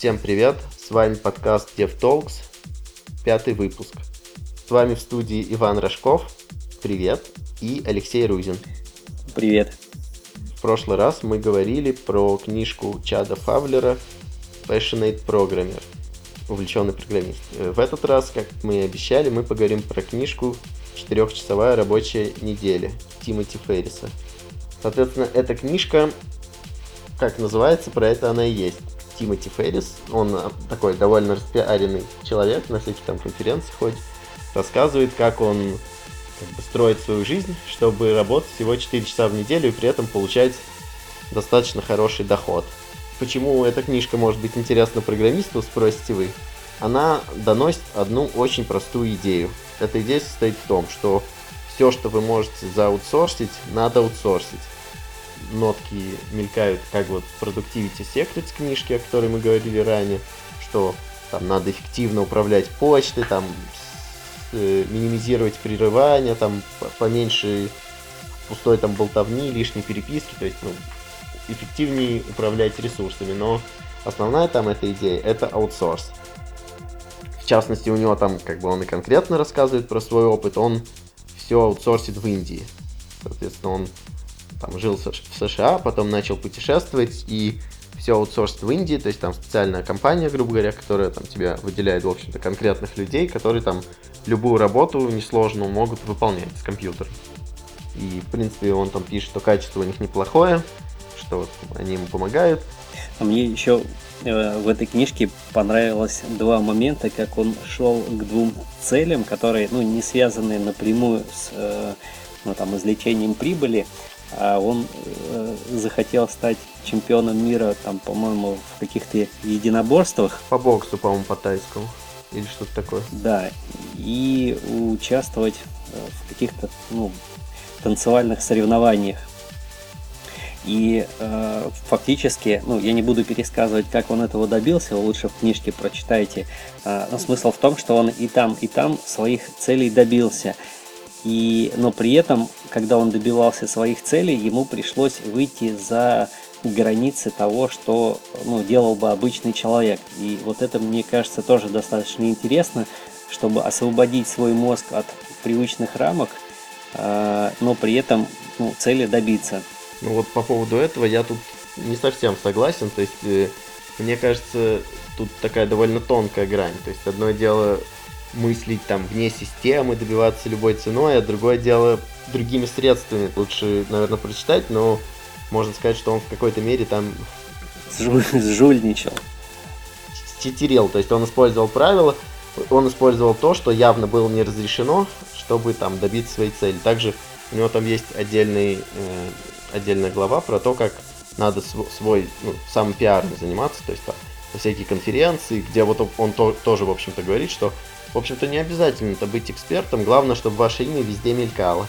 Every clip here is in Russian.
Всем привет, с вами подкаст DevTalks, пятый выпуск. С вами в студии Иван Рожков, привет, и Алексей Рузин. Привет. В прошлый раз мы говорили про книжку Чада Фавлера Passionate Programmer, увлеченный программист. В этот раз, как мы и обещали, мы поговорим про книжку «Четырехчасовая рабочая неделя» Тимоти Ферриса. Соответственно, эта книжка, как называется, про это она и есть. Тимоти Феррис, он а, такой довольно распиаренный человек, на всякие там конференции ходит, рассказывает, как он как бы строит свою жизнь, чтобы работать всего 4 часа в неделю и при этом получать достаточно хороший доход. Почему эта книжка может быть интересна программисту, спросите вы? Она доносит одну очень простую идею. Эта идея состоит в том, что все, что вы можете зааутсорсить, надо аутсорсить нотки мелькают, как вот Productivity Secrets книжки, о которой мы говорили ранее, что там надо эффективно управлять почтой, там э, минимизировать прерывания, там поменьше пустой там болтовни, лишней переписки, то есть ну, эффективнее управлять ресурсами. Но основная там эта идея это аутсорс. В частности, у него там, как бы он и конкретно рассказывает про свой опыт, он все аутсорсит в Индии. Соответственно, он там жил в США, потом начал путешествовать и все аутсорсит в Индии, то есть там специальная компания, грубо говоря, которая там тебя выделяет, в общем-то, конкретных людей, которые там любую работу несложную могут выполнять с компьютером. И, в принципе, он там пишет, что качество у них неплохое, что вот они ему помогают. А мне еще э, в этой книжке понравилось два момента, как он шел к двум целям, которые ну, не связаны напрямую с э, ну, там, извлечением прибыли, он э, захотел стать чемпионом мира, там, по-моему, в каких-то единоборствах. По боксу, по-моему, по тайскому. Или что-то такое. Да. И участвовать э, в каких-то, ну, танцевальных соревнованиях. И э, фактически, ну, я не буду пересказывать, как он этого добился, вы лучше в книжке прочитайте. Э, но смысл в том, что он и там, и там своих целей добился. И, но при этом, когда он добивался своих целей, ему пришлось выйти за границы того, что ну, делал бы обычный человек. И вот это, мне кажется, тоже достаточно интересно, чтобы освободить свой мозг от привычных рамок, э, но при этом ну, цели добиться. Ну вот по поводу этого я тут не совсем согласен. То есть, э, мне кажется, тут такая довольно тонкая грань. То есть, одно дело мыслить там вне системы, добиваться любой ценой, а другое дело другими средствами. Лучше, наверное, прочитать, но можно сказать, что он в какой-то мере там... Жульничал. Читерил, то есть он использовал правила, он использовал то, что явно было не разрешено, чтобы там добиться своей цели. Также у него там есть отдельный, э, отдельная глава про то, как надо свой ну, сам пиаром заниматься, то есть там всякие конференции, где вот он, то, тоже, в общем-то, говорит, что в общем-то, не обязательно это быть экспертом, главное, чтобы ваше имя везде мелькало.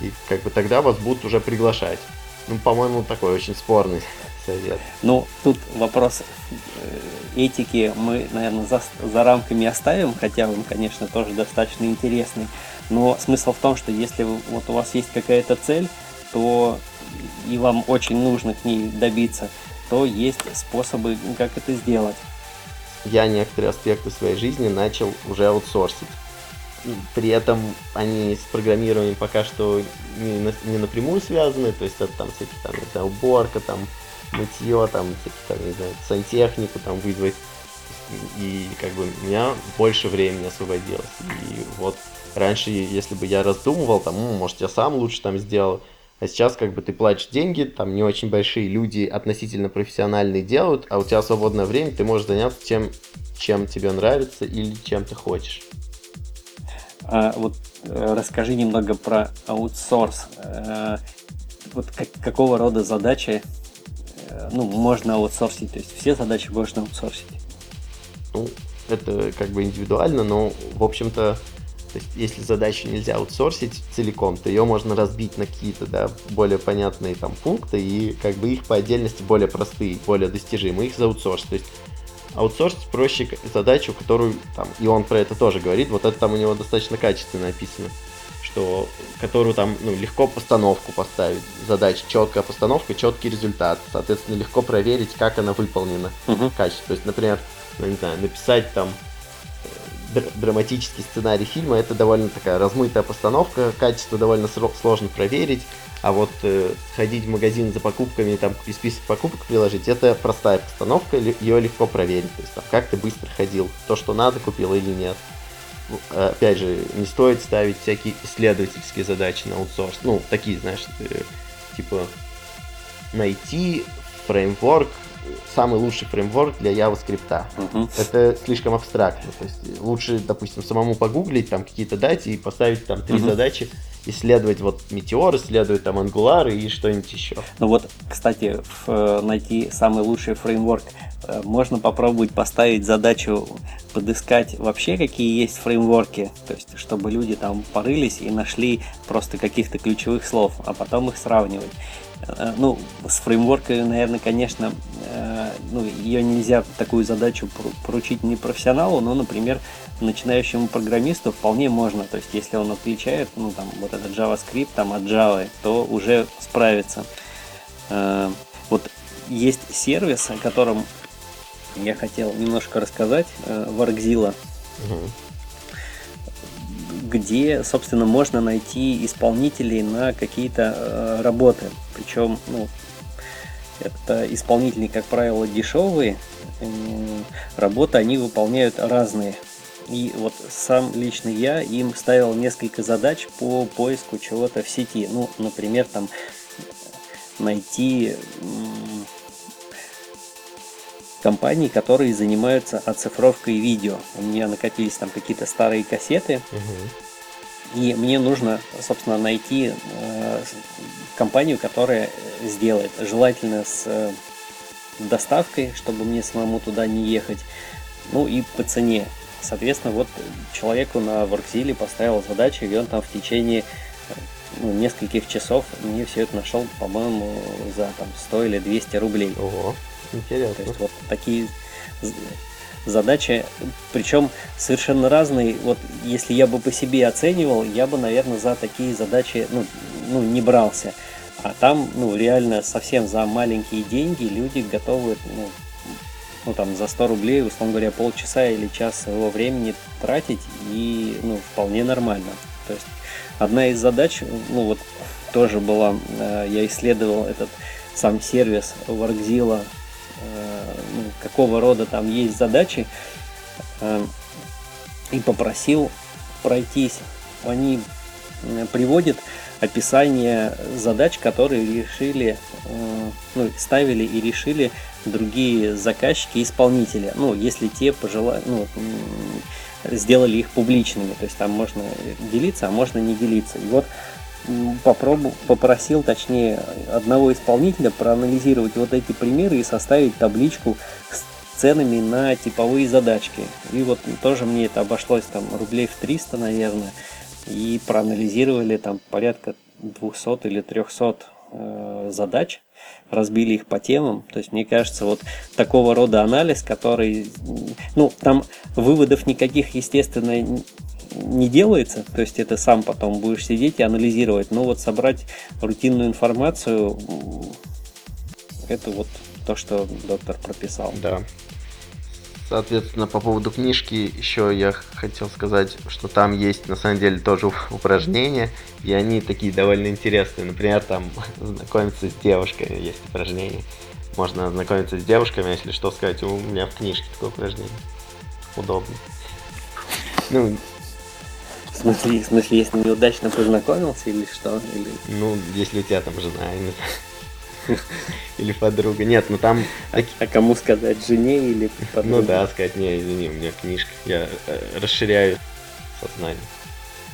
И как бы тогда вас будут уже приглашать. Ну, по-моему, такой очень спорный совет. Ну, тут вопрос э, этики мы, наверное, за, за рамками оставим, хотя он, конечно, тоже достаточно интересный. Но смысл в том, что если вот у вас есть какая-то цель, то и вам очень нужно к ней добиться, то есть способы, как это сделать я некоторые аспекты своей жизни начал уже аутсорсить. При этом они с программированием пока что не, на, не напрямую связаны, то есть это там всякие там, знаю, уборка, там, мытье, там, всякие там, не знаю, сантехнику там вызвать. И как бы у меня больше времени освободилось. И вот раньше, если бы я раздумывал, там, может, я сам лучше там сделал, а сейчас как бы ты платишь деньги, там не очень большие люди относительно профессиональные делают, а у тебя свободное время, ты можешь заняться тем, чем тебе нравится или чем ты хочешь. А, вот э, расскажи немного про аутсорс. Э, вот как, какого рода задачи э, ну, можно аутсорсить? То есть все задачи можно аутсорсить? Ну, это как бы индивидуально, но, в общем-то, то есть, если задачу нельзя аутсорсить целиком, то ее можно разбить на какие-то да, более понятные там пункты и как бы их по отдельности более простые, более достижимые, их заутсорсить. То есть аутсорсить проще задачу, которую там, и он про это тоже говорит, вот это там у него достаточно качественно описано, что которую там ну, легко постановку поставить, задача, четкая постановка, четкий результат. Соответственно, легко проверить, как она выполнена, Мгм. качество. То есть, например, ну, не знаю, написать там др- драматический сценарий фильма, это довольно такая размытая постановка, качество довольно сложно проверить, а вот э, сходить в магазин за покупками, там и список покупок приложить, это простая постановка, ее легко проверить, то есть там, как ты быстро ходил, то, что надо, купил или нет. Ну, Опять же, не стоит ставить всякие исследовательские задачи на аутсорс, ну, такие, знаешь, э, типа найти фреймворк, самый лучший фреймворк для JavaScript. Мгм. Это слишком абстрактно. То есть лучше, допустим, самому погуглить, там какие-то дать и поставить там три Мгм. задачи, исследовать вот Meteor, исследовать там Angular и что-нибудь еще. Ну вот, кстати, в, э, найти самый лучший фреймворк э, можно попробовать поставить задачу подыскать вообще какие есть фреймворки, то есть чтобы люди там порылись и нашли просто каких-то ключевых слов, а потом их сравнивать. Э, Ну, с фреймворками, наверное, конечно, э, ну, ее нельзя такую задачу пору- поручить не профессионалу, но, например, начинающему программисту вполне можно. То есть, если он отличает, ну, там, вот этот JavaScript там, от Java, то уже справится. Э, Вот есть сервис, о котором я хотел немножко рассказать, э, Wargzilla, Мгм. где, собственно, можно найти исполнителей на какие-то э, работы. Причем, ну, это исполнители, как правило, дешевые. Работы они выполняют разные. И вот сам лично я им ставил несколько задач по поиску чего-то в сети. Ну, например, там найти м, компании, которые занимаются оцифровкой видео. У меня накопились там какие-то старые кассеты, и мне нужно, собственно, найти э, компанию, которая сделает. Желательно с э, доставкой, чтобы мне самому туда не ехать. Ну и по цене. Соответственно, вот человеку на Воркзиле поставил задачу, и он там в течение э, ну, нескольких часов мне все это нашел, по-моему, за там 100 или 200 рублей. Ого, То интересно. есть вот такие задачи, причем совершенно разные. Вот если я бы по себе оценивал, я бы, наверное, за такие задачи ну, ну, не брался. А там, ну, реально совсем за маленькие деньги люди готовы, ну, ну, там, за 100 рублей, условно говоря, полчаса или час своего времени тратить, и, ну, вполне нормально. То есть одна из задач, ну, вот, тоже была, э, я исследовал этот сам сервис Wargzilla, ну, какого рода там есть задачи, э, и попросил пройтись. Они э, приводят описание задач, которые решили, э, ну, ставили и решили другие заказчики, исполнители. Ну, если те пожелали, ну, сделали их публичными, то есть там можно делиться, а можно не делиться. И вот м, попробу, попросил, точнее, одного исполнителя проанализировать вот эти примеры и составить табличку с ценами на типовые задачки. И вот тоже мне это обошлось там рублей в 300, наверное, и проанализировали там порядка 200 или 300 э, задач, разбили их по темам. То есть, мне кажется, вот такого рода анализ, который, ну, там выводов никаких, естественно, не делается, то есть это сам потом будешь сидеть и анализировать, но вот собрать рутинную информацию, это вот то, что доктор прописал. Да. Соответственно, по поводу книжки еще я хотел сказать, что там есть на самом деле тоже упражнения, и они такие довольно интересные. Например, там знакомиться с девушками есть упражнения. Можно знакомиться с девушками, если что сказать, у меня в книжке такое упражнение. Удобно. Ну, В смысле, в смысле, если неудачно познакомился или что? Или... ну, если у тебя там жена или, или подруга. Нет, ну там А, а кому сказать, жене или Ну подруге? да, сказать, не, извини, у меня книжка, я э, расширяю сознание.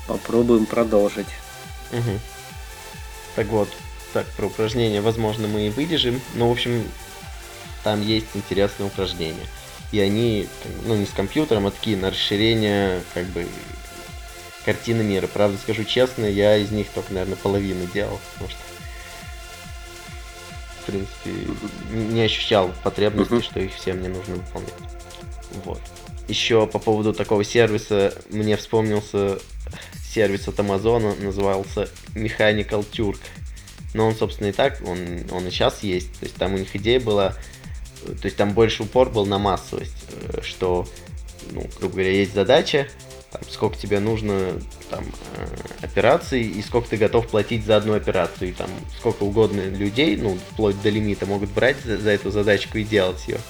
Попробуем продолжить. Мгм. Так вот, так, про упражнения, возможно, мы и вырежем, но, в общем, там есть интересные упражнения. И они, ну, не с компьютером, а такие на расширение, как бы, картины мира. Правда, скажу честно, я из них только, наверное, половину делал, потому что в принципе, не ощущал потребности, что их все мне нужно выполнять. Вот. Еще по поводу такого сервиса, мне вспомнился сервис от Амазона, назывался Mechanical Turk. Но он, собственно, и так, он, он и сейчас есть. То есть там у них идея была, то есть там больше упор был на массовость, э, что, ну, грубо говоря, есть задача, там, сколько тебе нужно там, э, операций и сколько ты готов платить за одну операцию. И там сколько угодно людей, ну, вплоть до лимита, могут брать за, за эту задачку и делать ее.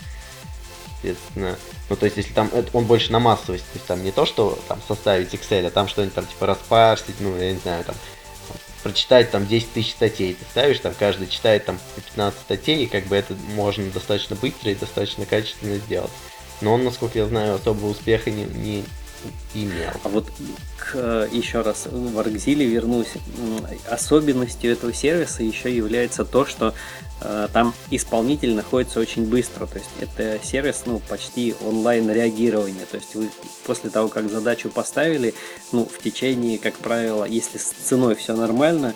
Соответственно, ну, то есть, если там, это- он больше на массовость, то есть, там не то, что там составить Excel, а там что-нибудь там, типа, распарсить, ну, я не знаю, там, прочитать там 10 тысяч статей, ты ставишь, там, каждый читает там по 15 статей, и как бы это можно достаточно быстро и достаточно качественно сделать. Но он, насколько я знаю, особого успеха не, не имел. А вот к, э, еще раз в Аркзиле вернусь. Особенностью этого сервиса еще является то, что э, там исполнитель находится очень быстро. То есть это сервис ну, почти онлайн реагирования. То есть вы после того, как задачу поставили, ну, в течение, как правило, если с ценой все нормально,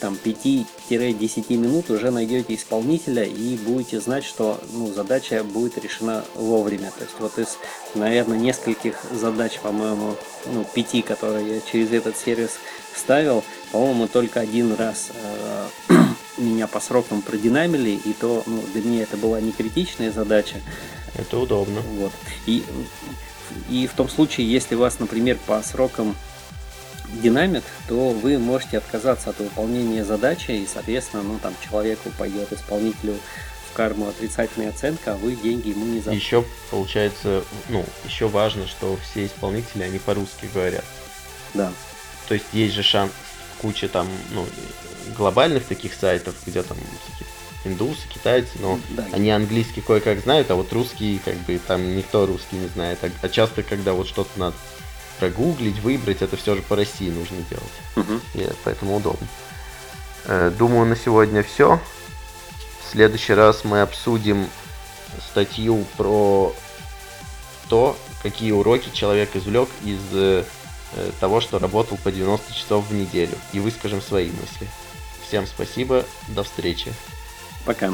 там 5-10 минут уже найдете исполнителя и будете знать, что ну, задача будет решена вовремя. То есть вот из, наверное, нескольких задач, по-моему, ну, пяти, которые я через этот сервис ставил, по-моему, только один раз э, меня по срокам продинамили, и то ну, для меня это была не критичная задача, Это удобно. вот. И, и в том случае, если вас, например, по срокам динамит, то вы можете отказаться от выполнения задачи, и, соответственно, ну, там человеку пойдет исполнителю в карму отрицательная оценка, а вы деньги ему не заплатите. Еще получается, ну, еще важно, что все исполнители, они по-русски говорят. Да. То есть есть же шанс куча там, ну, глобальных таких сайтов, где там всякие индусы, китайцы, но Да. они английский кое-как знают, а вот русский, как бы, там никто русский не знает. А, а часто, когда вот что-то надо прогуглить, выбрать, это все же по России нужно делать. Мгм. И поэтому удобно. Э, Думаю, на сегодня все. В следующий раз мы обсудим статью про то, какие уроки человек извлек из э, того, что работал по 90 часов в неделю. И выскажем свои мысли. Всем спасибо, до встречи. Пока.